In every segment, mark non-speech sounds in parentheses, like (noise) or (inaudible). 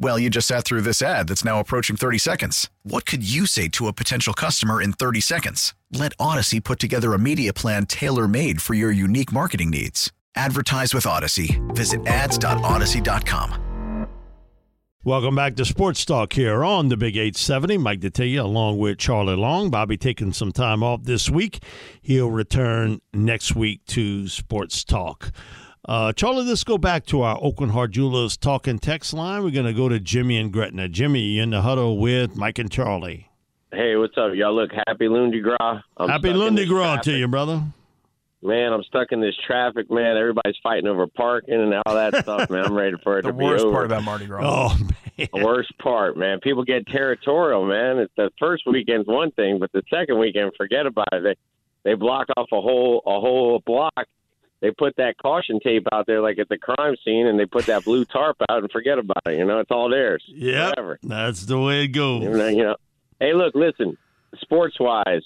Well, you just sat through this ad that's now approaching 30 seconds. What could you say to a potential customer in 30 seconds? Let Audacy put together a media plan tailor made for your unique marketing needs. Advertise with Audacy. Visit ads.audacy.com. Welcome back to Sports Talk here on the Big 870. Mike Detillier along with Charlie Long. Bobby taking some time off this week. He'll return next week to Sports Talk. Uh, Charlie, let's go back to our Aucoin Hart Jewelers talking text line. We're going to go to Jimmy and Gretna. Jimmy in the huddle with Mike and Charlie. Hey, what's up, y'all? Look, happy Lundi Gras. I'm Happy stuck in Lundi Gras traffic. to you, brother. Man, I'm stuck in this traffic, man. Everybody's fighting over parking and all that stuff, man. I'm ready for it (laughs) to be over. The worst over. part about Mardi Gras. Oh, man. The worst part, man. People get territorial, man. It's the first weekend's one thing, but the second weekend, forget about it. They they block off a whole a whole block. They put that caution tape out there like at the crime scene, and they put that blue tarp out and forget about it. You know, it's all theirs. Yeah, that's the way it goes. You know, you know. Hey, look, listen, sports wise,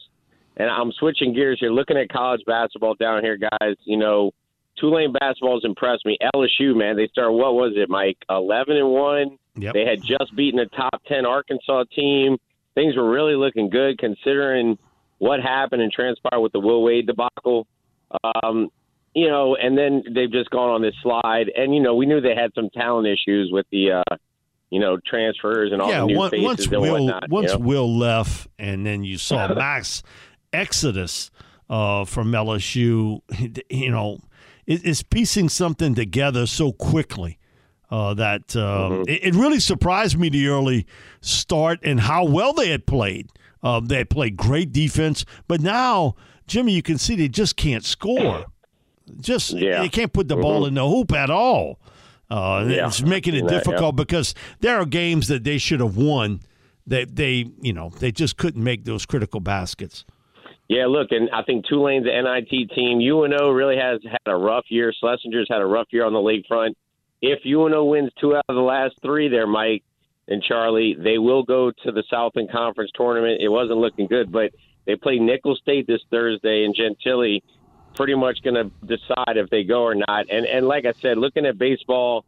and I'm switching gears here. Looking at college basketball down here, guys. You know, Tulane basketball has impressed me. LSU, man, they started. What was it, Mike? Eleven and one. Yep. They had just beaten a top ten Arkansas team. Things were really looking good considering what happened and transpired with the Will Wade debacle. Um, you know, and then they've just gone on this slide. And you know, we knew they had some talent issues with the, uh, you know, transfers and all yeah, the new one- faces once and Will whatnot. you once know? Will left, and then you saw (laughs) Max exodus uh, from LSU. (laughs) You know, it, it's piecing something together so quickly. Uh, that um, Mm-hmm. it, it really surprised me the early start and how well they had played. Uh, they had played great defense, but now Jimmy, you can see they just can't score. Just Yeah. they can't put the ball in the hoop at all. Uh, Yeah. It's making it Yeah, yeah. difficult because there are games that they should have won. They they you know they just couldn't make those critical baskets. Yeah, look, and I think Tulane's the NIT team. UNO really has had a rough year. Slessinger's had a rough year on the league front. If UNO wins two out of the last three, there, Mike and Charlie, they will go to the Southland Conference tournament. It wasn't looking good, but they play Nicholls State this Thursday, and Gentilly pretty much going to decide if they go or not. And and like I said, looking at baseball,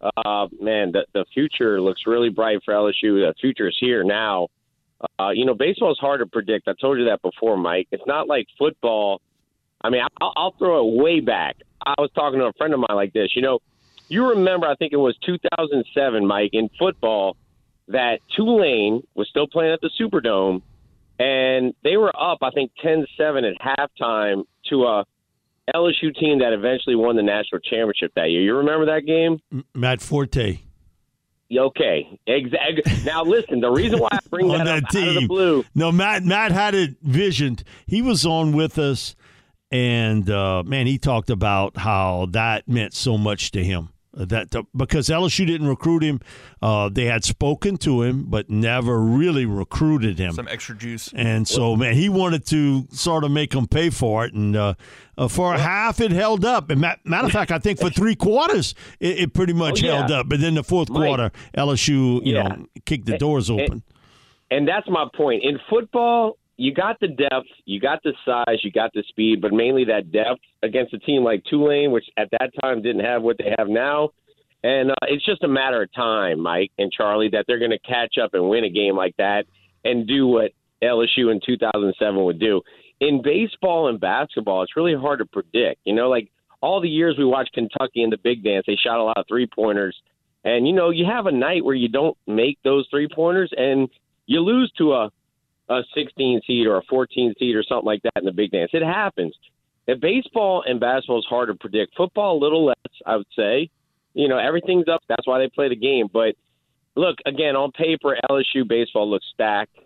uh, man, the the future looks really bright for LSU. The future is here now. Uh, you know, baseball is hard to predict. I told you that before, Mike. It's not like football. I mean, I'll, I'll throw it way back. I was talking to a friend of mine like this. You know, you remember, I think it was 2007, Mike, in football, that Tulane was still playing at the Superdome, and they were up, I think, 10 7 at halftime to a LSU team that eventually won the national championship that year. You remember that game? Matt Forte Okay, exactly. Now, listen, the reason why I (laughs) bring that, that up out of the team. blue No, Matt Matt had it visioned. He was on with us, and uh, man, he talked about how that meant so much to him. That because LSU didn't recruit him, uh, they had spoken to him, but never really recruited him. Some extra juice. And so, man, he wanted to sort of make them pay for it. And uh, uh, for a half, it held up. And ma- matter of fact, I think for (laughs) three quarters, it, it pretty much Oh, yeah. held up. But then the fourth Mike. quarter, LSU, you Yeah. know, kicked the doors open. and that's my point. In football, you got the depth, you got the size, you got the speed, but mainly that depth against a team like Tulane, which at that time didn't have what they have now. And uh, it's just a matter of time, Mike and Charlie, that they're going to catch up and win a game like that and do what LSU in 2007 would do. In baseball and basketball, it's really hard to predict. You know, like all the years we watched Kentucky in the big dance, they shot a lot of three pointers. And, you know, you have a night where you don't make those three pointers and you lose to a, a 16 seed or a 14 seed or something like that in the big dance. It happens. And baseball and basketball is hard to predict. Football, a little less, I would say. You know, everything's up. That's why they play the game. But look again on paper, LSU baseball looks stacked.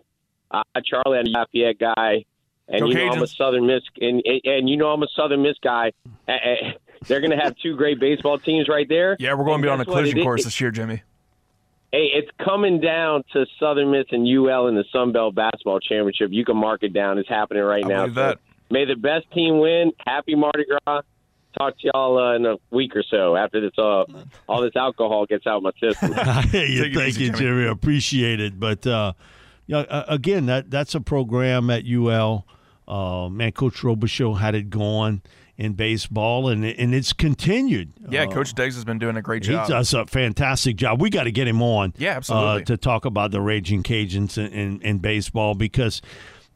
Uh, Charlie, I'm a Lafayette guy, and Go you know I'm a Southern Miss, and and you know I'm a Southern Miss guy. They're going to have two great baseball teams right there. Yeah, we're going to be on a collision course this year, Jimmy. Hey, it's coming down to Southern Miss and UL in the Sun Belt basketball championship. You can mark it down. It's happening right I now. believe that. May the best team win. Happy Mardi Gras. Talk to y'all uh, in a week or so after this uh, all this alcohol gets out of my system. (laughs) Hey, Take it thank easy, you, Jimmy. Jimmy. Appreciate it. But uh, yeah, uh, again, that that's a program at UL. Uh, man, Coach Robichaux had it going in baseball, and and it's continued. Yeah, Uh, Coach Deggs has been doing a great job. He does a fantastic job. We got to get him on. Yeah, absolutely. Uh, to talk about the Raging Cajuns in, in, in baseball because,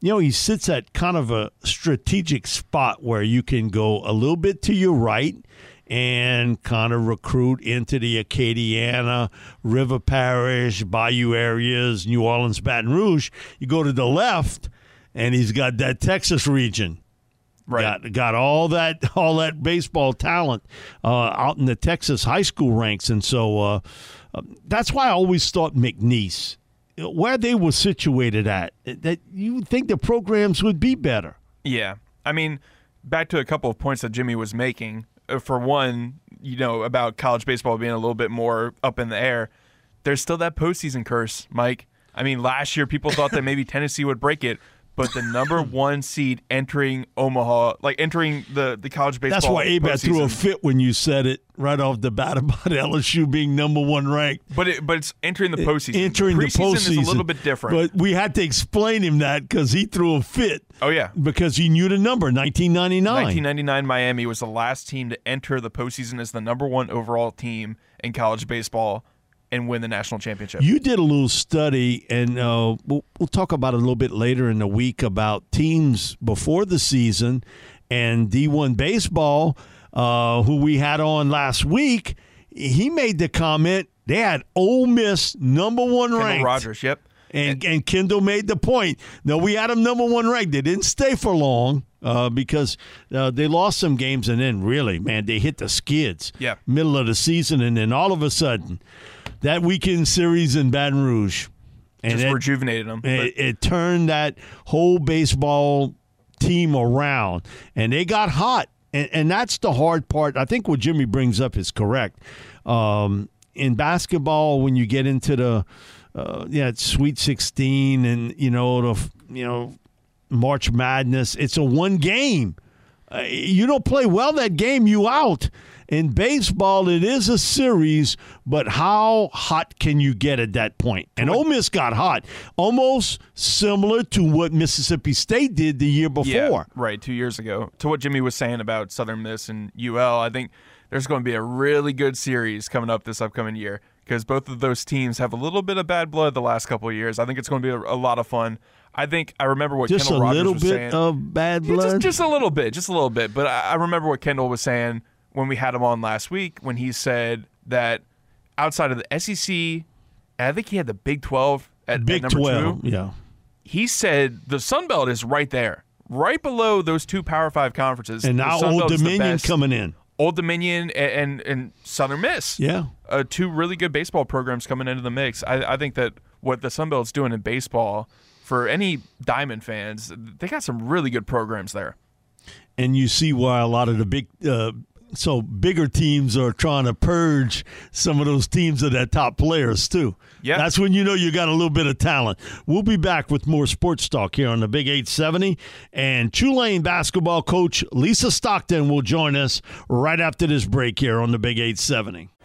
you know, he sits at kind of a strategic spot where you can go a little bit to your right and kind of recruit into the Acadiana, River Parish, Bayou areas, New Orleans, Baton Rouge. You go to the left, and he's got that Texas region. Right. Got, got all that (laughs) all that baseball talent uh, out in the Texas high school ranks, and so uh, uh, that's why I always thought McNeese, where they were situated at, that you would think the programs would be better. Yeah. I mean, back to a couple of points that Jimmy was making. Uh, For one, you know, about college baseball being a little bit more up in the air, there's still that postseason curse, Mike. I mean, last year people thought that maybe (laughs) Tennessee would break it, but the number (laughs) one seed entering Omaha, like entering the, the college baseball. That's why Abad threw a fit when you said it right off the bat about (laughs) LSU being number one ranked. But it, but it's entering the postseason. Entering the Preseason postseason is a little bit different. But we had to explain him that because he threw a fit. oh yeah, Because he knew the number, 1999. 1999 Miami was the last team to enter the postseason as the number one overall team in college baseball and win the national championship. You did a little study, and uh, we'll, we'll talk about it a little bit later in the week about teams before the season and D1 baseball, uh, who we had on last week. He made the comment they had Ole Miss number one Kendall ranked. Rogers, yep. And, and Kendall made the point. No, we had them number one ranked. They didn't stay for long uh, because uh, they lost some games, and then really, man, they hit the skids. Yeah. Middle of the season, and then all of a sudden, that weekend series in Baton Rouge, and Just it, rejuvenated them. it, it turned that whole baseball team around, and they got hot. And, and that's the hard part. I think what Jimmy brings up is correct. Um, in basketball, when you get into the uh, yeah, it's Sweet Sixteen, and you know the you know March Madness, it's a one game. Uh, you don't play well that game, you out. In baseball, it is a series, but how hot can you get at that point? And Ole Miss got hot, almost similar to what Mississippi State did the year before. Yeah, right, two years ago. To what Jimmy was saying about Southern Miss and UL, I think there's going to be a really good series coming up this upcoming year because both of those teams have a little bit of bad blood the last couple of years. I think it's going to be a, a lot of fun. I think I remember what Just Kendall a Rogers little bit saying. of bad Yeah, blood. just, just a little bit, just a little bit. But I, I remember what Kendall was saying when we had him on last week when he said that outside of the SEC, and I think he had the Big 12 at, at Big number Twelve, two yeah. he said the Sun Belt is right there, right below those two Power Five conferences. And now Old Dominion coming in. Old Dominion and, and, and Southern Miss. Yeah. Uh, two really good baseball programs coming into the mix. I, I think that what the Sun Belt's doing in baseball, for any Diamond fans, they got some really good programs there. and you see why a lot of the big uh, so bigger teams are trying to purge some of those teams of that top players too. Yeah. that's when you know you got a little bit of talent. We'll be back with more sports talk here on the Big 870, and Tulane basketball coach Lisa Stockton will join us right after this break here on the Big 870.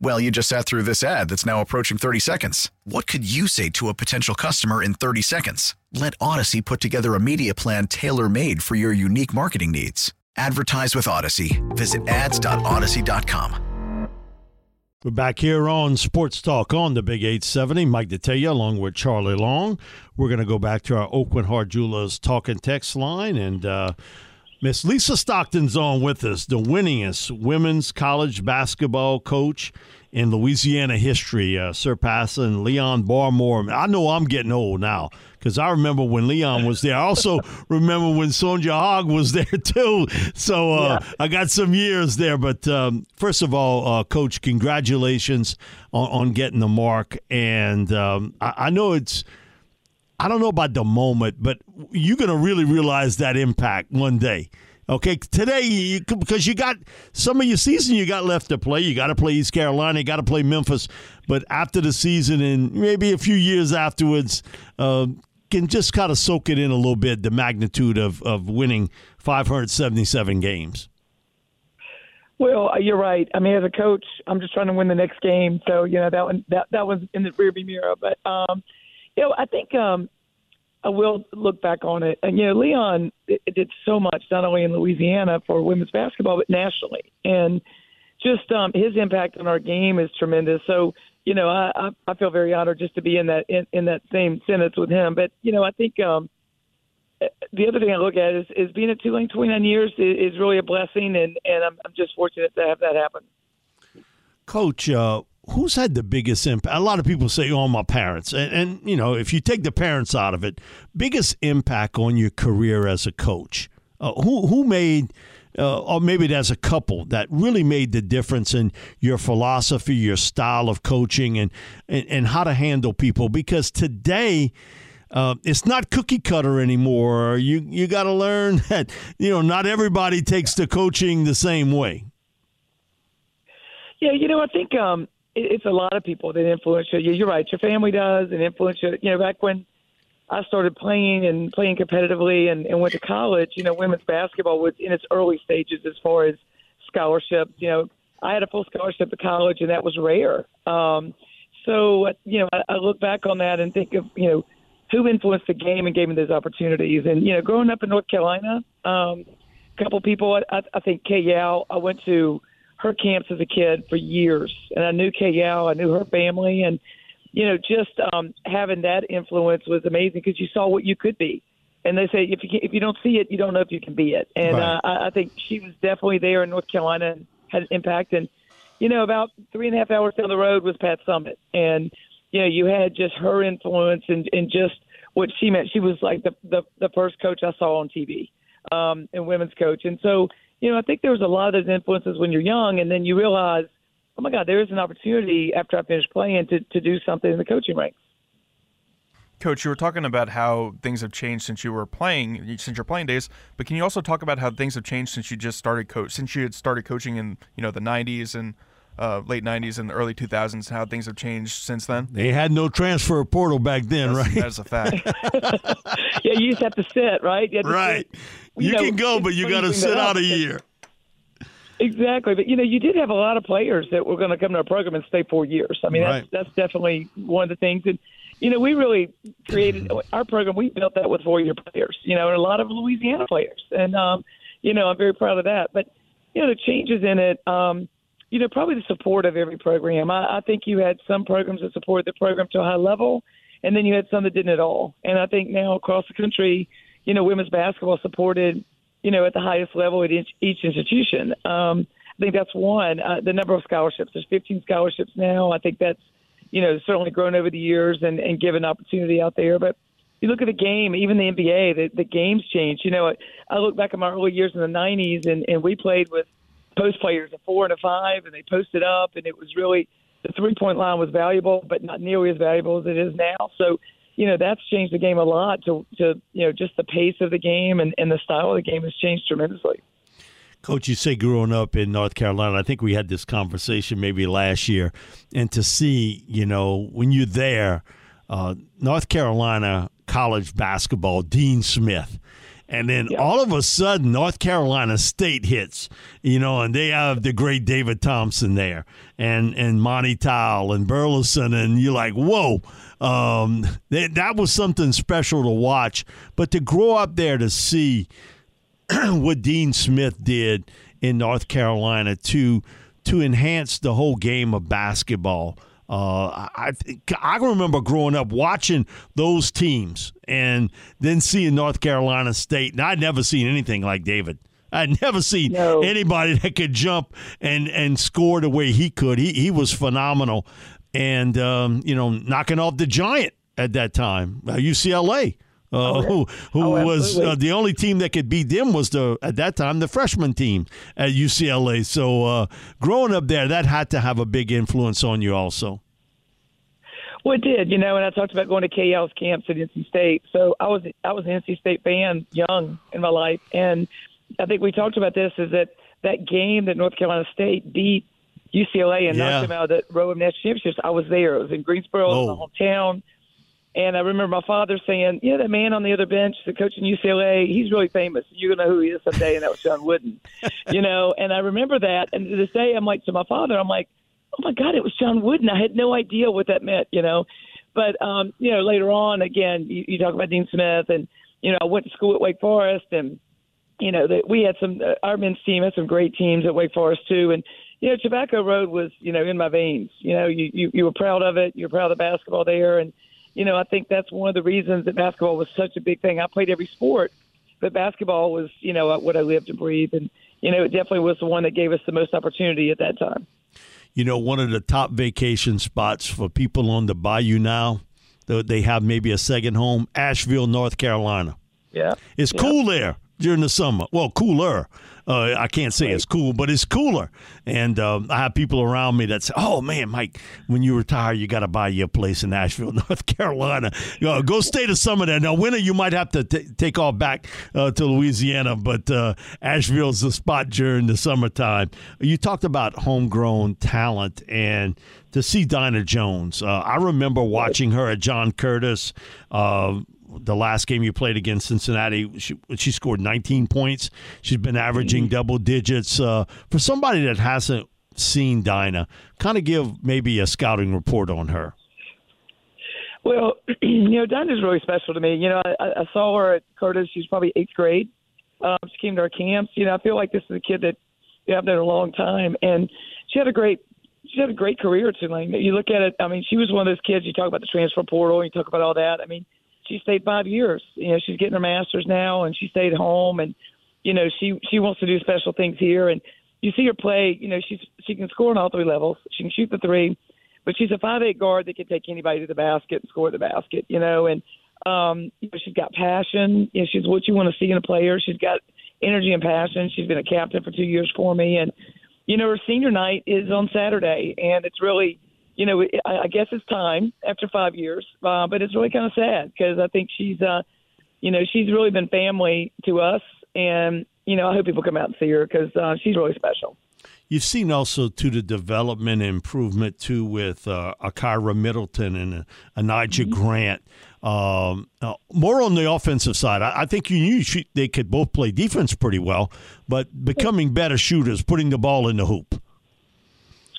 Well, you just sat through this ad that's now approaching 30 seconds. What could you say to a potential customer in 30 seconds? Let Audacy put together a media plan tailor made for your unique marketing needs. Advertise with Audacy. Visit ads.audacy.com. We're back here on Sports Talk on the Big 870. Mike Detillier along with Charlie Long. We're going to go back to our Aucoin Hart Jewelers talking text line. And uh, Miss Lisa Stockton's on with us, the winningest women's college basketball coach in Louisiana history, uh, surpassing Leon Barmore. I know I'm getting old now because I remember when Leon was there. I also (laughs) remember when Sonja Hogg was there too. So uh, yeah. I got some years there. But um, first of all, uh, Coach, congratulations on, on, getting the mark. And um, I, I know it's. I don't know about the moment, but you're going to really realize that impact one day. Okay, today you, because you got some of your season you got left to play. You got to play East Carolina, you got to play Memphis, but after the season and maybe a few years afterwards, uh, can just kind of soak it in a little bit. The magnitude of of winning 577 games. Well, uh, you're right. I mean, as a coach, I'm just trying to win the next game. So you know that one that that was in the rearview mirror. But um, you know, I think um, I will look back on it. And, you know, Leon did so much, not only in Louisiana for women's basketball, but nationally. And just um, his impact on our game is tremendous. So, you know, I, I feel very honored just to be in that in, in that same sentence with him. But, you know, I think um, the other thing I look at is, is being at Tulane 29 years is, is really a blessing, and, and I'm, I'm just fortunate to have that happen. Coach, uh, who's had the biggest impact? A lot of people say, "Oh, my parents," and, and, you know, if you take the parents out of it, biggest impact on your career as a coach. Uh, who who made, uh, or maybe there's a couple that really made the difference in your philosophy, your style of coaching, and and, and how to handle people. Because today. Uh, it's not cookie cutter anymore. You you got to learn (laughs) that you know not everybody takes to coaching the same way. Yeah, you know, I think um, it's a lot of people that influence you. You're right. Your family does and influence you. You know, back when I started playing and playing competitively and, and went to college, you know, women's basketball was in its early stages as far as scholarships. You know, I had a full scholarship at college, and that was rare. Um, so, you know, I, I look back on that and think of, you know, who influenced the game and gave me those opportunities. And, you know, growing up in North Carolina, um, a couple people, I, I think Kay Yow, I went to – her camps as a kid for years, and I knew Kay I knew her family, and you know, just um, having that influence was amazing because you saw what you could be. And they say if you can, if you don't see it, you don't know if you can be it. And right. uh, I, I think she was definitely there in North Carolina and had an impact. And you know, about three and a half hours down the road was Pat Summitt, and you know, you had just her influence and, and just what she meant. She was like the the, the first coach I saw on TV, um, and women's coach. And so you know, I think there was a lot of those influences when you're young, and then you realize, oh my God, there is an opportunity after I finish playing to, to do something in the coaching ranks. Coach, you were talking about how things have changed since you were playing, since your playing days. But can you also talk about how things have changed since you just started coach, since you had started coaching in you know the '90s and uh, late '90s and the early 2000s? How things have changed since then? They had no transfer portal back then, that's, right? That's a fact. (laughs) (laughs) yeah, you just have to sit, right? You right. Sit you, you know, can go, but you got to sit out a year. Exactly, but you know, you did have a lot of players that were going to come to our program and stay four years. I mean, right. that's that's definitely one of the things. And you know, we really created (laughs) our program. We built that with four-year players. You know, and a lot of Louisiana players. And um, you know, I'm very proud of that. But you know, the changes in it. Um, you know, probably the support of every program. I, I think you had some programs that supported the program to a high level, and then you had some that didn't at all. And I think now across the country, you know, women's basketball supported, you know, at the highest level at each, each institution. Um, I think that's one. Uh, the number of scholarships. There's 15 scholarships now. I think that's, you know, certainly grown over the years and, and given opportunity out there. But you look at the game, even the NBA, the, the game's changed. You know, I look back at my early years in the 90s, and, and we played with post players, a four and a five, and they posted up, and it was really the three point line was valuable, but not nearly as valuable as it is now. So, you know, that's changed the game a lot to, to you know, just the pace of the game and, and the style of the game has changed tremendously. Coach, you say growing up in North Carolina, I think we had this conversation maybe last year, and to see, you know, when you're there, uh, North Carolina college basketball, Dean Smith. And then yeah. all of a sudden, North Carolina State hits, you know, and they have the great David Thompson there, and and Monte Towe and Burleson, and you're like, whoa, um, that, that was something special to watch. But to grow up there to see (clears throat) what Dean Smith did in North Carolina to to enhance the whole game of basketball. Uh, I I remember growing up watching those teams and then seeing North Carolina State, and I'd never seen anything like David. I'd never seen no. anybody that could jump and, and score the way he could. He he was phenomenal, and um, you know knocking off the giant at that time, uh, UCLA. Uh, who who oh, was uh, the only team that could beat them was the at that time the freshman team at UCLA. So uh, growing up there, that had to have a big influence on you, also. Well, it did, you know. And I talked about going to Kay Yow's camps at NC State. So I was I was an NC State fan young in my life, and I think we talked about this is that that game that North Carolina State beat UCLA and yeah. knocked them out of the row of national championships. I was there. It was in Greensboro, oh. my hometown. And I remember my father saying, "Yeah, that man on the other bench, the coach in UCLA, he's really famous. You're gonna know who he is someday." And that was John Wooden, (laughs) you know. And I remember that. And to this day, I'm like to my father, I'm like, "Oh my God, it was John Wooden." I had no idea what that meant, you know. But um, you know, later on, again, you, you talk about Dean Smith, and you know, I went to school at Wake Forest, and you know, that we had some. Uh, our men's team had some great teams at Wake Forest too, and you know, Tobacco Road was, you know, in my veins. You know, you you, you were proud of it. You're proud of the basketball there, and you know, I think that's one of the reasons that basketball was such a big thing. I played every sport, but basketball was, you know, what I lived and breathed. And, you know, it definitely was the one that gave us the most opportunity at that time. You know, one of the top vacation spots for people on the Bayou now, they have maybe a second home, Asheville, North Carolina. Yeah. It's yeah. cool there during the summer. Well, cooler. Uh, I can't say it's cool, but it's cooler. And um, I have people around me that say, "Oh man, Mike, when you retire, you got to buy you a place in Asheville, (laughs) North Carolina. Uh, go stay the summer there. Now, winter you might have to t- take off back uh, to Louisiana, but uh, Asheville's the spot during the summertime. You talked about homegrown talent and to see Dynah Jones. Uh, I remember watching her at John Curtis. Uh, the last game you played against Cincinnati, she, she scored 19 points. She's been averaging mm-hmm. double digits. Uh, for somebody that hasn't seen Dynah, kind of give maybe a scouting report on her. Well, (clears throat) you know, Dynah's really special to me. You know, I, I saw her at Curtis. She's probably eighth grade. Um, she came to our camps. You know, I feel like this is a kid that you have known a long time, and she had a great she had a great career at Tulane. You look at it. I mean, she was one of those kids. You talk about the transfer portal. You talk about all that. I mean, she stayed five years. You know, she's getting her master's now, and she stayed home, and you know, she she wants to do special things here. And you see her play. You know, she's she can score on all three levels. She can shoot the three, but she's a five eight guard that can take anybody to the basket and score the basket. You know, and um, you know, she's got passion. You know, she's what you want to see in a player. She's got energy and passion. She's been a captain for two years for me, and you know, her senior night is on Saturday, and it's really you know, I guess it's time after five years, uh, but it's really kind of sad because I think she's, uh, you know, she's really been family to us, and you know, I hope people come out and see her because uh, she's really special. You've seen also to the development improvement too with uh, Akira Middleton and a, a mm-hmm. Grant. Um, uh, more on the offensive side, I, I think you knew she, they could both play defense pretty well, but becoming better shooters, putting the ball in the hoop.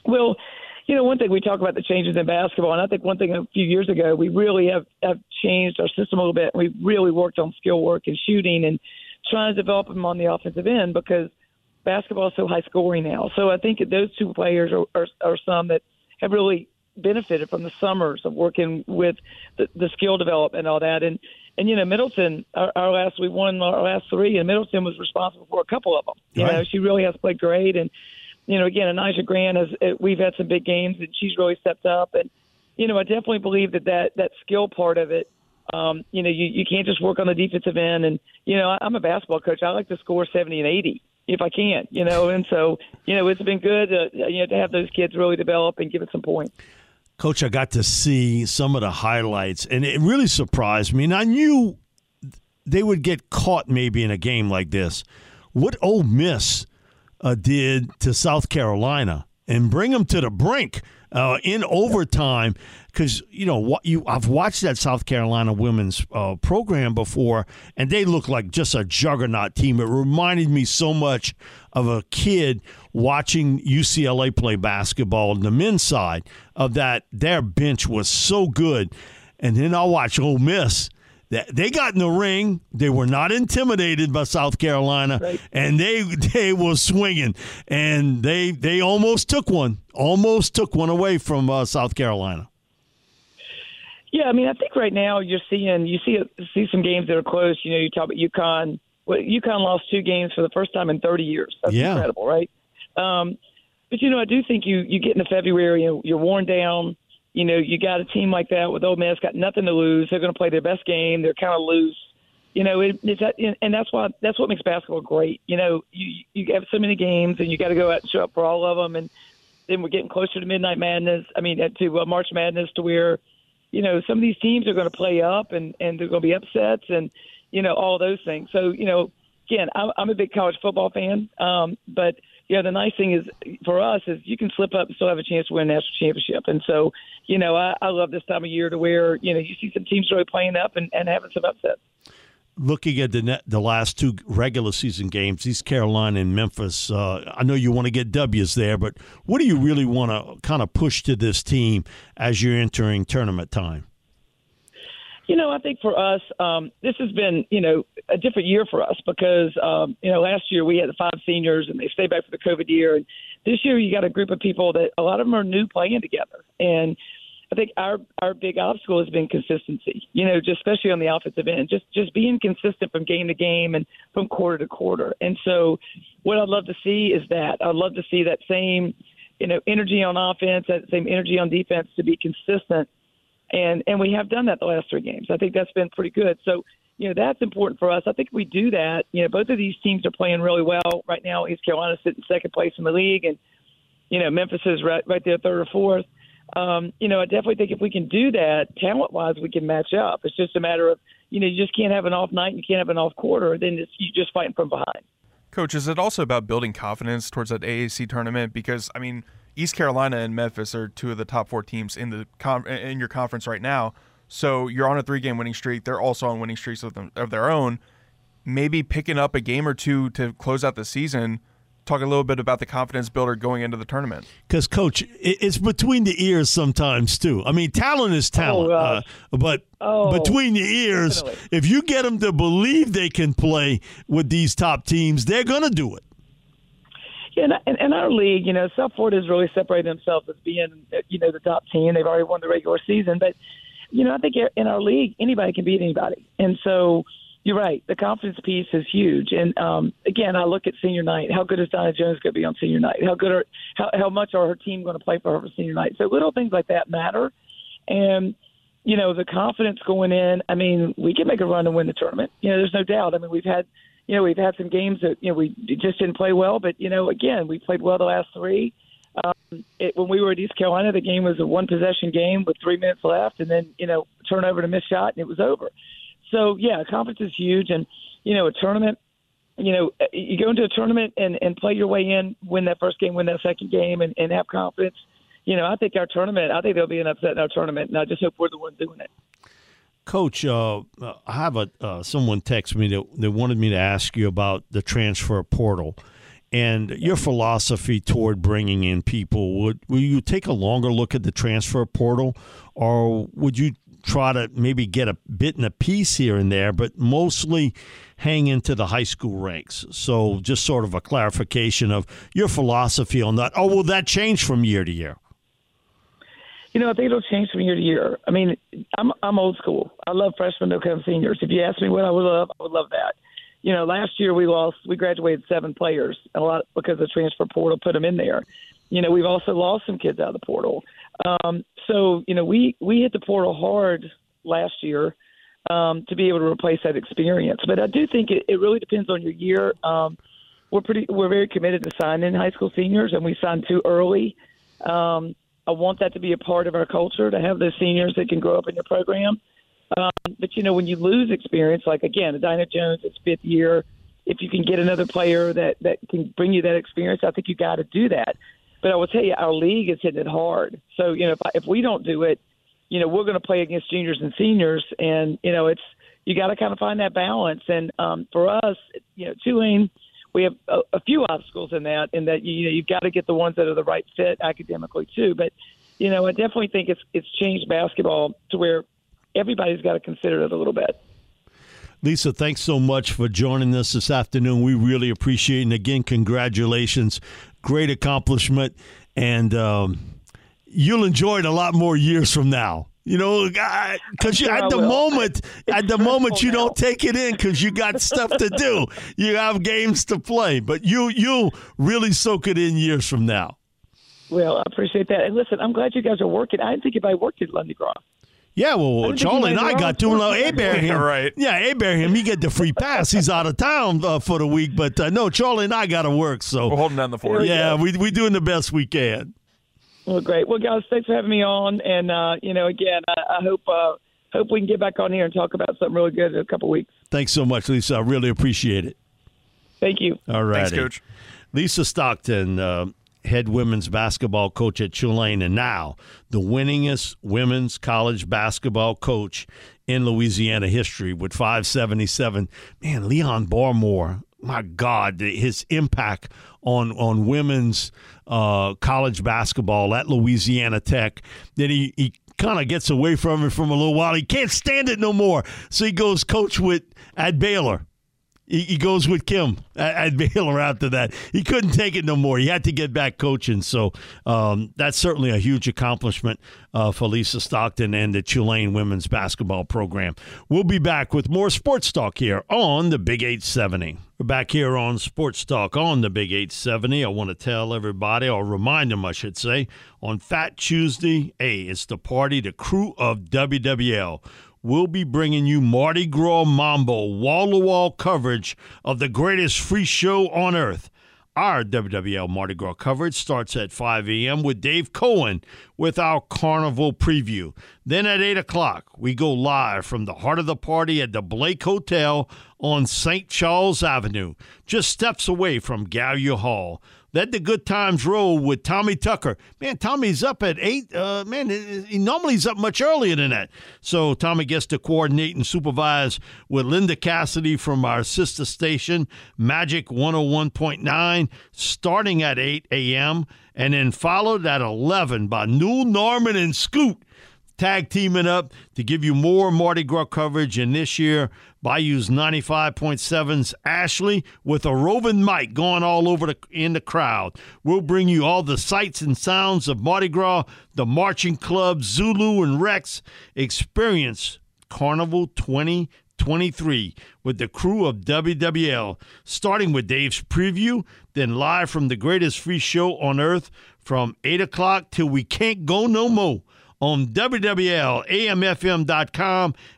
Well, you know, one thing we talk about the changes in basketball, and I think one thing a few years ago we really have have changed our system a little bit. We really worked on skill work and shooting and trying to develop them on the offensive end because basketball is so high scoring now. So I think those two players are, are, are some that have really benefited from the summers of working with the, the skill development and all that. And and you know Middleton, our, our last we won our last three, and Middleton was responsible for a couple of them. You right. know, she really has played great, and you know, again, Anija Grant has. Uh, we've had some big games, and she's really stepped up. And you know, I definitely believe that that that skill part of it. Um, you know, you, you can't just work on the defensive end. And you know, I'm a basketball coach. I like to score 70 and 80. if I can, you know. And so, you know, it's been good, uh, you know, to have those kids really develop and give us some points. Coach, I got to see some of the highlights, and it really surprised me. And I knew they would get caught maybe in a game like this. What Ole Miss uh, did to South Carolina and bring them to the brink uh, in overtime because you know what you I've watched that South Carolina women's uh, program before, and they look like just a juggernaut team. It reminded me so much of a kid watching UCLA play basketball on the men's side of that. Their bench was so good, and then I watch Ole Miss they got in the ring. They were not intimidated by South Carolina, right. and they they were swinging, and they they almost took one, almost took one away from uh, South Carolina. Yeah, I mean, I think right now you're seeing you see see some games that are close. You know, you talk about UConn. Well, UConn lost two games for the first time in 30 years. That's yeah. incredible, right? Um, but you know, I do think you you get into February, you you're worn down you know, you got a team like that with Ole Miss got nothing to lose. They're going to play their best game. They're kind of loose. You know, it, it's and that's why that's what makes basketball great. You know, you you have so many games and you got to go out and show up for all of them. And then we're getting closer to Midnight Madness. I mean, to uh, March Madness, to where you know some of these teams are going to play up and and they're going to be upsets and you know all those things. So you know, again, I'm, I'm a big college football fan, um, but you know, the nice thing is for us is you can slip up and still have a chance to win a national championship. And so, you know, I, I love this time of year to where, you know, you see some teams really playing up and, and having some upsets. Looking at the net, the last two regular season games, East Carolina and Memphis, uh, I know you want to get W's there, but what do you really want to kind of push to this team as you're entering tournament time? You know, I think for us, um, this has been, you know, a different year for us because, um, you know, last year we had the five seniors and they stayed back for the COVID year. And this year you got a group of people that a lot of them are new playing together. And I think our our big obstacle has been consistency. You know, just especially on the offensive end, just just being consistent from game to game and from quarter to quarter. And so, what I'd love to see is that I'd love to see that same, you know, energy on offense, that same energy on defense to be consistent and and we have done that the last three games. I think that's been pretty good. So you know that's important for us. I think we do that. You know, both of these teams are playing really well right now. East Carolina sitting second place in the league, and you know Memphis is right right there third or fourth. Um, you know, I definitely think if we can do that talent wise, we can match up. It's just a matter of you know you just can't have an off night, you can't have an off quarter. Then it's, you're just fighting from behind. Coach, is it also about building confidence towards that AAC tournament? Because I mean East Carolina and Memphis are two of the top four teams in the in your conference right now. So you're on a three game winning streak. They're also on winning streaks of, them, of their own. Maybe picking up a game or two to close out the season talk a little bit about the confidence builder going into the tournament. Because, coach, it's between the ears sometimes too. I mean, talent is talent, oh, uh, but oh, between the ears, definitely. if you get them to believe they can play with these top teams, they're going to do it. Yeah, in, in our league, you know, South Florida has really separated themselves as being, you know, the top team. They've already won the regular season, but you know, I think in our league, anybody can beat anybody, and so you're right. The confidence piece is huge. And um, again, I look at senior night. How good is Dynah Jones going to be on senior night? How good are how how much are her team going to play for her for senior night? So little things like that matter. And you know, the confidence going in. I mean, we can make a run and win the tournament. You know, there's no doubt. I mean, we've had you know, we've had some games that you know we just didn't play well, but you know, again, we played well the last three. Um, it, when we were at East Carolina, the game was a one possession game with three minutes left, and then you know, turnover to miss shot, and it was over. So yeah, conference is huge, and you know, a tournament. You know, you go into a tournament and and play your way in, win that first game, win that second game, and, and have confidence. You know, I think our tournament. I think there'll be an upset in our tournament, and I just hope we're the ones doing it. Coach, uh, I have a uh, someone text me that they wanted me to ask you about the transfer portal and your philosophy toward bringing in people. Would will you take a longer look at the transfer portal, or would you try to maybe get a bit in a piece here and there, but mostly hang into the high school ranks? So, just sort of a clarification of your philosophy on that. Oh, will that change from year to year? You know, I think it'll change from year to year. I mean, I'm I'm old school. I love freshmen to become seniors. If you ask me what I would love, I would love that. You know, last year we lost, we graduated seven players, a lot because the transfer portal put them in there. You know, we've also lost some kids out of the portal. Um, so, you know, we we hit the portal hard last year um, to be able to replace that experience. But I do think it, it really depends on your year. Um, we're pretty we're very committed to signing high school seniors, and we signed too early. Um, I want that to be a part of our culture to have those seniors that can grow up in your program. Um, but you know, when you lose experience, like again, Dynah Jones, it's fifth year. If you can get another player that that can bring you that experience, I think you got to do that. But I will tell you, our league is hitting it hard. So you know, if, I, if we don't do it, you know, we're going to play against juniors and seniors, and you know, it's you got to kind of find that balance. And um, for us, you know, Tulane, we have a, a few obstacles in that, in that you know you've got to get the ones that are the right fit academically too. But you know, I definitely think it's it's changed basketball to where everybody's got to consider it a little bit. Lisa, thanks so much for joining us this afternoon. We really appreciate it. And again, congratulations. Great accomplishment. And um, you'll enjoy it a lot more years from now. You know, because at the moment, at the (laughs) moment you don't take it in because you got stuff to do. (laughs) You have games to play, but you you'll really soak it in years from now. Well, I appreciate that. And listen, I'm glad you guys are working. I didn't think anybody worked at Lundi Gras. Yeah, I well, Charlie and I got to sports Abraham. Yeah, right. Yeah, Abraham, he get the free pass. He's out of town uh, for the week, but uh, no, Charlie and I got to work. So We're holding down the fort. yeah, we we doing the best we can. Well, great. Well, guys, thanks for having me on. And uh, you know, again, I, I hope uh, hope we can get back on here and talk about something really good in a couple weeks. Thanks so much, Lisa. I really appreciate it. Thank you. All right, Coach. Lisa Stockton, uh, head women's basketball coach at Tulane, and now the winningest women's college basketball coach in Louisiana history with 577. Man, Leon Barmore, my God, his impact on on women's uh, college basketball at Louisiana Tech. Then he, he kind of gets away from it from a little while. He can't stand it no more, so he goes coach with at Baylor. He, he goes with Kim at, at (laughs) Baylor after that. He couldn't take it no more. He had to get back coaching. So um, that's certainly a huge accomplishment uh, for Lisa Stockton and the Tulane women's basketball program. We'll be back with more sports talk here on the Big 870. We're back here on Sports Talk on the Big 870. I want to tell everybody, or remind them, I should say, on Fat Tuesday, hey, it's the party, the crew of WWL we'll be bringing you Mardi Gras Mambo wall to wall coverage of the greatest free show on earth. Our WWL Mardi Gras coverage starts at 5 a.m. with Dave Cohen with our carnival preview. Then at 8 o'clock, we go live from the heart of the party at the Blake Hotel on St. Charles Avenue, just steps away from Gallier Hall. Let the good times roll with Tommy Tucker. Man, Tommy's up at eight. Uh, man, he normally he's up much earlier than that. So Tommy gets to coordinate and supervise with Linda Cassidy from our sister station, Magic 101.9, starting at 8 a.m. and then followed at 11 by Newell Norman and Scoot tag teaming up to give you more Mardi Gras coverage. And this year, Bayou's 95.7's Ashley with a roving mic going all over the, in the crowd. We'll bring you all the sights and sounds of Mardi Gras, the marching club, Zulu, and Rex. Experience Carnival 2023 with the crew of WWL, starting with Dave's preview, then live from the greatest free show on earth from 8 o'clock till we can't go no more on WWL,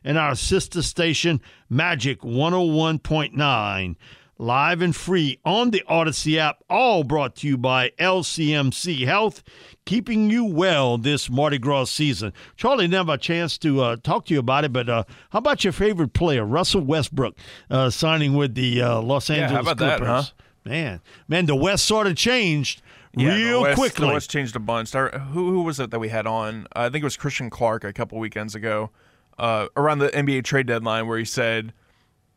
and our sister station, Magic 101.9. Live and free on the Audacy app, all brought to you by LCMC Health, keeping you well this Mardi Gras season. Charlie never had a chance to uh, talk to you about it, but uh, how about your favorite player, Russell Westbrook, uh, signing with the uh, Los Yeah, Angeles how about that, Clippers? huh? Man, man, the West sort of changed Yeah, real West, quickly. The West changed a bunch. Who, who was it that we had on? I think it was Christian Clark a couple weekends ago, uh, around the NBA trade deadline, where he said,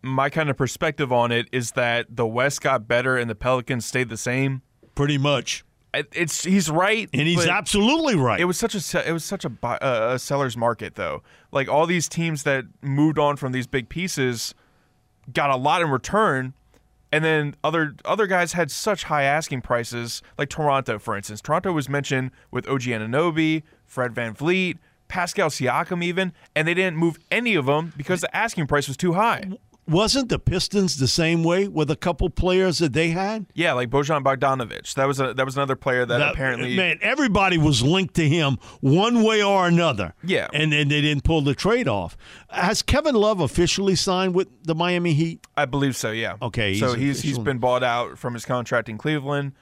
"My kind of perspective on it is that the West got better and the Pelicans stayed the same." Pretty much, It- it's he's right, and he's absolutely right. It was such a it was such a, uh, a seller's market though. Like all these teams that moved on from these big pieces got a lot in return, and then other other guys had such high asking prices. Like Toronto, for instance, Toronto was mentioned with OG Anunoby, Fred VanVleet, Pascal Siakam, even, and they didn't move any of them because the asking price was too high. Wasn't the Pistons the same way with a couple players that they had? Yeah, like Bojan Bogdanovic. That was a that was another player that, That- apparently man, everybody was linked to him one way or another. Yeah. and and they didn't pull the trade off. Has Kevin Love officially signed with the Miami Heat? I believe so. Yeah. Okay, So he's he's been bought out from his contract in Cleveland.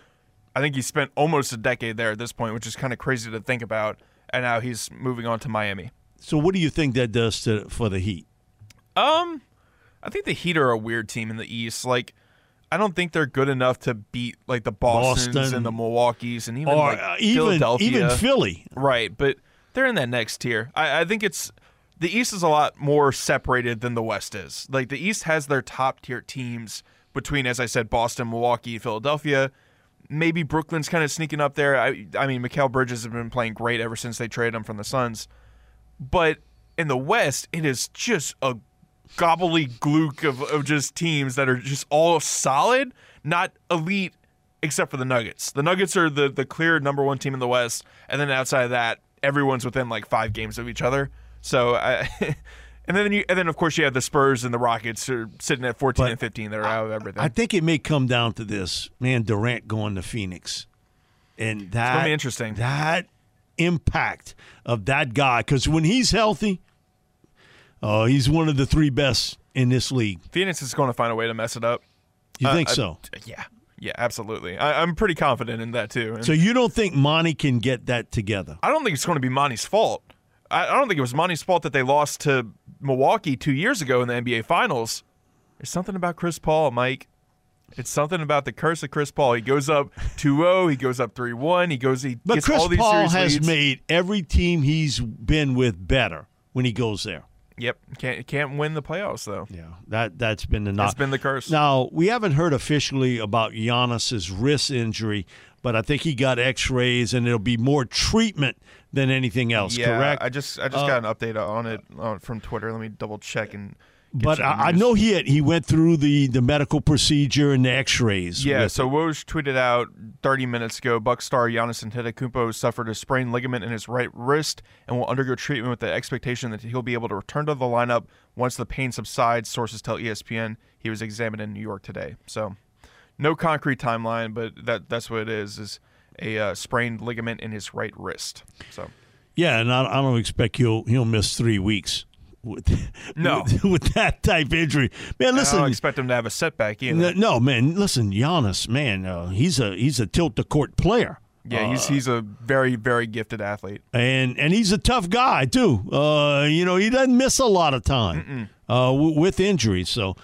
I think he spent almost a decade there at this point, which is kind of crazy to think about. And now he's moving on to Miami. So, what do you think that does to for the Heat? Um, I think the Heat are a weird team in the East. Like, I don't think they're good enough to beat like the Boston's Boston. and the Milwaukee's and even Or like uh, even Philadelphia, even Philly? Right, but they're in that next tier. I, I think it's the East is a lot more separated than the West is. Like the East has their top tier teams between, as I said, Boston, Milwaukee, Philadelphia. Maybe Brooklyn's kind of sneaking up there. I, I mean, Mikal Bridges has been playing great ever since they traded him from the Suns. But in the West, it is just a gobbledyglook of, of just teams that are just all solid, not elite, except for the Nuggets. The Nuggets are the, the clear number one team in the West, and then outside of that, everyone's within like five games of each other. So, I, (laughs) and then you, and then of course you have the Spurs and the Rockets are sitting at fourteen But and fifteen. They're out of everything. I think it may come down to this man Durant going to Phoenix, and that gonna be interesting. That impact of that guy because when he's healthy, uh, he's one of the three best in this league. Phoenix is going to find a way to mess it up. You Uh, think I- so? yeah, yeah, absolutely. I, I'm pretty confident in that too. And So you don't think Monty can get that together? I don't think it's going to be Monty's fault. I, I don't think it was Monty's fault that they lost to Milwaukee two years ago in the NBA Finals. There's something about Chris Paul, Mike. It's something about the curse of Chris Paul. He goes up (laughs) 2-0, he goes up 3-1, he goes he But gets Chris all these Paul series has leads. made every team he's been with better when he goes there. Yep, can't can't win the playoffs though. Yeah, that that's been the That's knock. been the curse. Now we haven't heard officially about Giannis's wrist injury, but I think he got X-rays and it'll be more treatment than anything else. yeah, correct? I just I just Uh, got an update on it uh, from Twitter. Let me double check and. But I, I know he had, he went through the, the medical procedure and the X-rays. Yeah, so it. Woj tweeted out 30 minutes ago, Buck star Giannis Antetokounmpo suffered a sprained ligament in his right wrist and will undergo treatment with the expectation that he'll be able to return to the lineup once the pain subsides. Sources tell ESPN he was examined in New York today. So, no concrete timeline, but that that's what it is: is a uh, sprained ligament in his right wrist. So, yeah, and I, I don't expect he'll he'll miss three weeks. With, (laughs) No. with, (laughs) with that type injury, man. I Listen, don't expect him to have a setback either. N- No, man. Listen, Giannis, man, uh, he's a he's a tilt the court player. yeah, he's Uh, he's a very very gifted athlete. and and he's a tough guy too. Uh, you know, he doesn't miss a lot of time uh, w- with injuries. So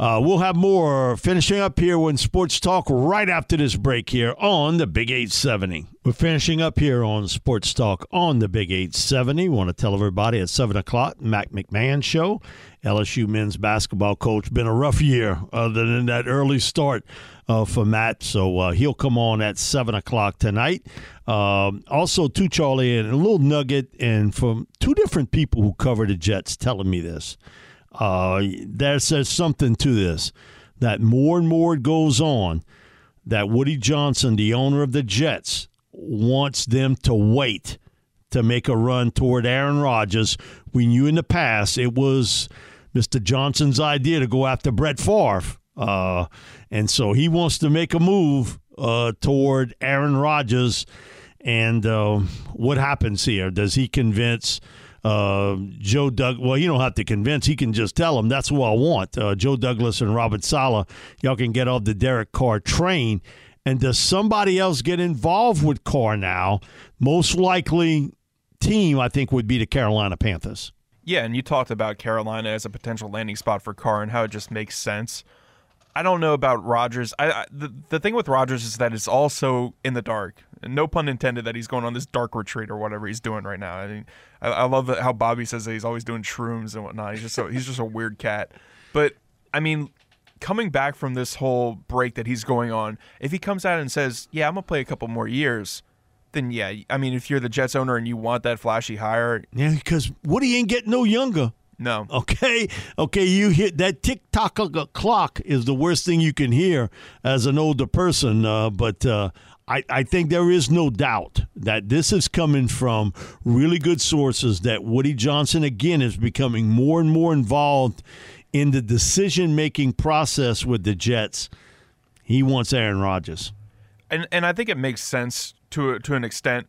uh, we'll have more finishing up here when Sports Talk right after this break here on the Big 870. We're finishing up here on Sports Talk on the Big 870. Want to tell everybody at 7 o'clock, Matt McMahon Show. LSU men's basketball coach. Been a rough year other than that early start uh, for Matt. So uh, he'll come on at 7 o'clock tonight. Um, also, to Charlie, and a little nugget, and from two different people who cover the Jets telling me this. Uh, there says something to this that more and more it goes on that Woody Johnson, the owner of the Jets, wants them to wait to make a run toward Aaron Rodgers. We knew in the past it was Mr. Johnson's idea to go after Brett Favre. Uh, and so he wants to make a move uh, toward Aaron Rodgers. And uh, what happens here? Does he convince uh, Joe Doug? Well, you don't have to convince. He can just tell him that's what I want. Uh, Joe Douglas and Robert Saleh, y'all can get off the Derek Carr train. And does somebody else get involved with Carr now? Most likely team, I think, would be the Carolina Panthers. Yeah, and you talked about Carolina as a potential landing spot for Carr and how it just makes sense. I don't know about Rodgers. I, I the, the thing with Rodgers is that it's also in the dark. And no pun intended that he's going on this dark retreat or whatever he's doing right now. I mean, I, I love how Bobby says that he's always doing shrooms and whatnot. He's just so he's just a weird cat. But I mean, coming back from this whole break that he's going on, if he comes out and says, "Yeah, I'm gonna play a couple more years," then yeah, I mean, if you're the Jets owner and you want that flashy hire, Yeah, because Woody ain't getting no younger. No, Okay, okay, you hit that tick tock clock is the worst thing you can hear as an older person. Uh, but uh, I, I think there is no doubt that this is coming from really good sources. That Woody Johnson again is becoming more and more involved in the decision making process with the Jets, he wants Aaron Rodgers. And and I think it makes sense to to an extent.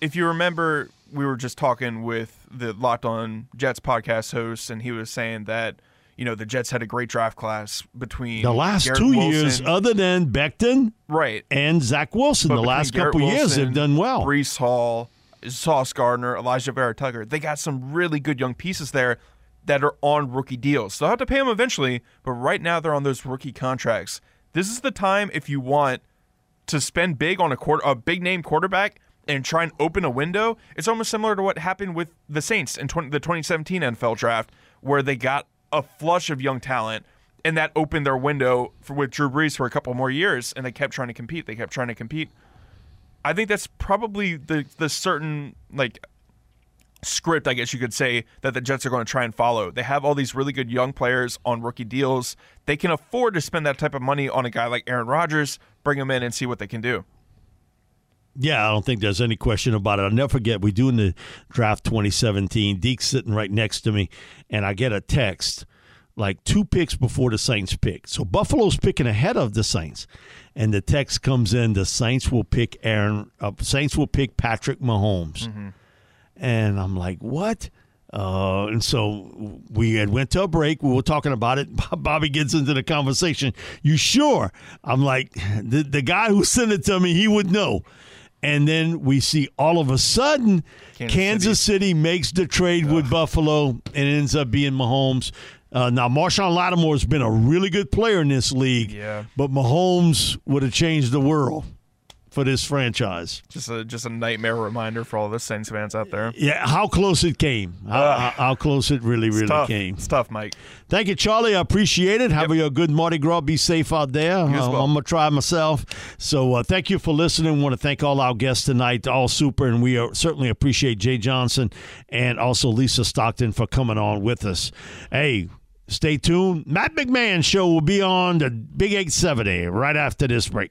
If you remember, we were just talking with the Locked On Jets podcast host, and he was saying that you know the Jets had a great draft class between The last Garrett two Wilson- years, other than Becton right, and Zach Wilson, the last Garrett couple years they've done well. Breece Hall, Sauce Gardner, Alijah Vera-Tucker. They got some really good young pieces there that are on rookie deals. They'll have to pay them eventually, but right now they're on those rookie contracts. This is the time if you want to spend big on a quarter, a big name quarterback and try and open a window. It's almost similar to what happened with the Saints in 20, the 2017 NFL draft, where they got a flush of young talent. And that opened their window for, with Drew Brees for a couple more years, and they kept trying to compete. They kept trying to compete. I think that's probably the the certain like script, I guess you could say, that the Jets are going to try and follow. They have all these really good young players on rookie deals. They can afford to spend that type of money on a guy like Aaron Rodgers, bring him in and see what they can do. Yeah, I don't think there's any question about it. I'll never forget, we doing the draft 2017. Deke's sitting right next to me, and I get a text like two picks before the Saints pick. So Buffalo's picking ahead of the Saints, and the text comes in: the Saints will pick Aaron. Uh, Saints will pick Patrick Mahomes, and I'm like, what? Uh, and so we had went to a break. We were talking about it. (laughs) Bobby gets into the conversation. You sure? I'm like, the the guy who sent it to me, he would know. And then we see all of a sudden, Kansas Kansas, City. makes the trade with Buffalo and ends up being Mahomes. Uh, now, Marshon Lattimore has been a really good player in this league, Yeah. but Mahomes would have changed the world for this franchise. Just a just a nightmare reminder for all the Saints fans out there. Yeah, how close it came. How, Ugh. how, how close it really, really tough. came. It's tough, Mike. Thank you, Charlie. I appreciate it. Have a good Mardi Gras. Be safe out there. Uh, well. I'm going to try myself. So uh, thank you for listening. want to thank all our guests tonight, all super. And we uh, certainly appreciate Jay Johnson and also Lisa Stockton for coming on with us. Hey, stay tuned. Matt McMahon Show will be on the Big 870 right after this break.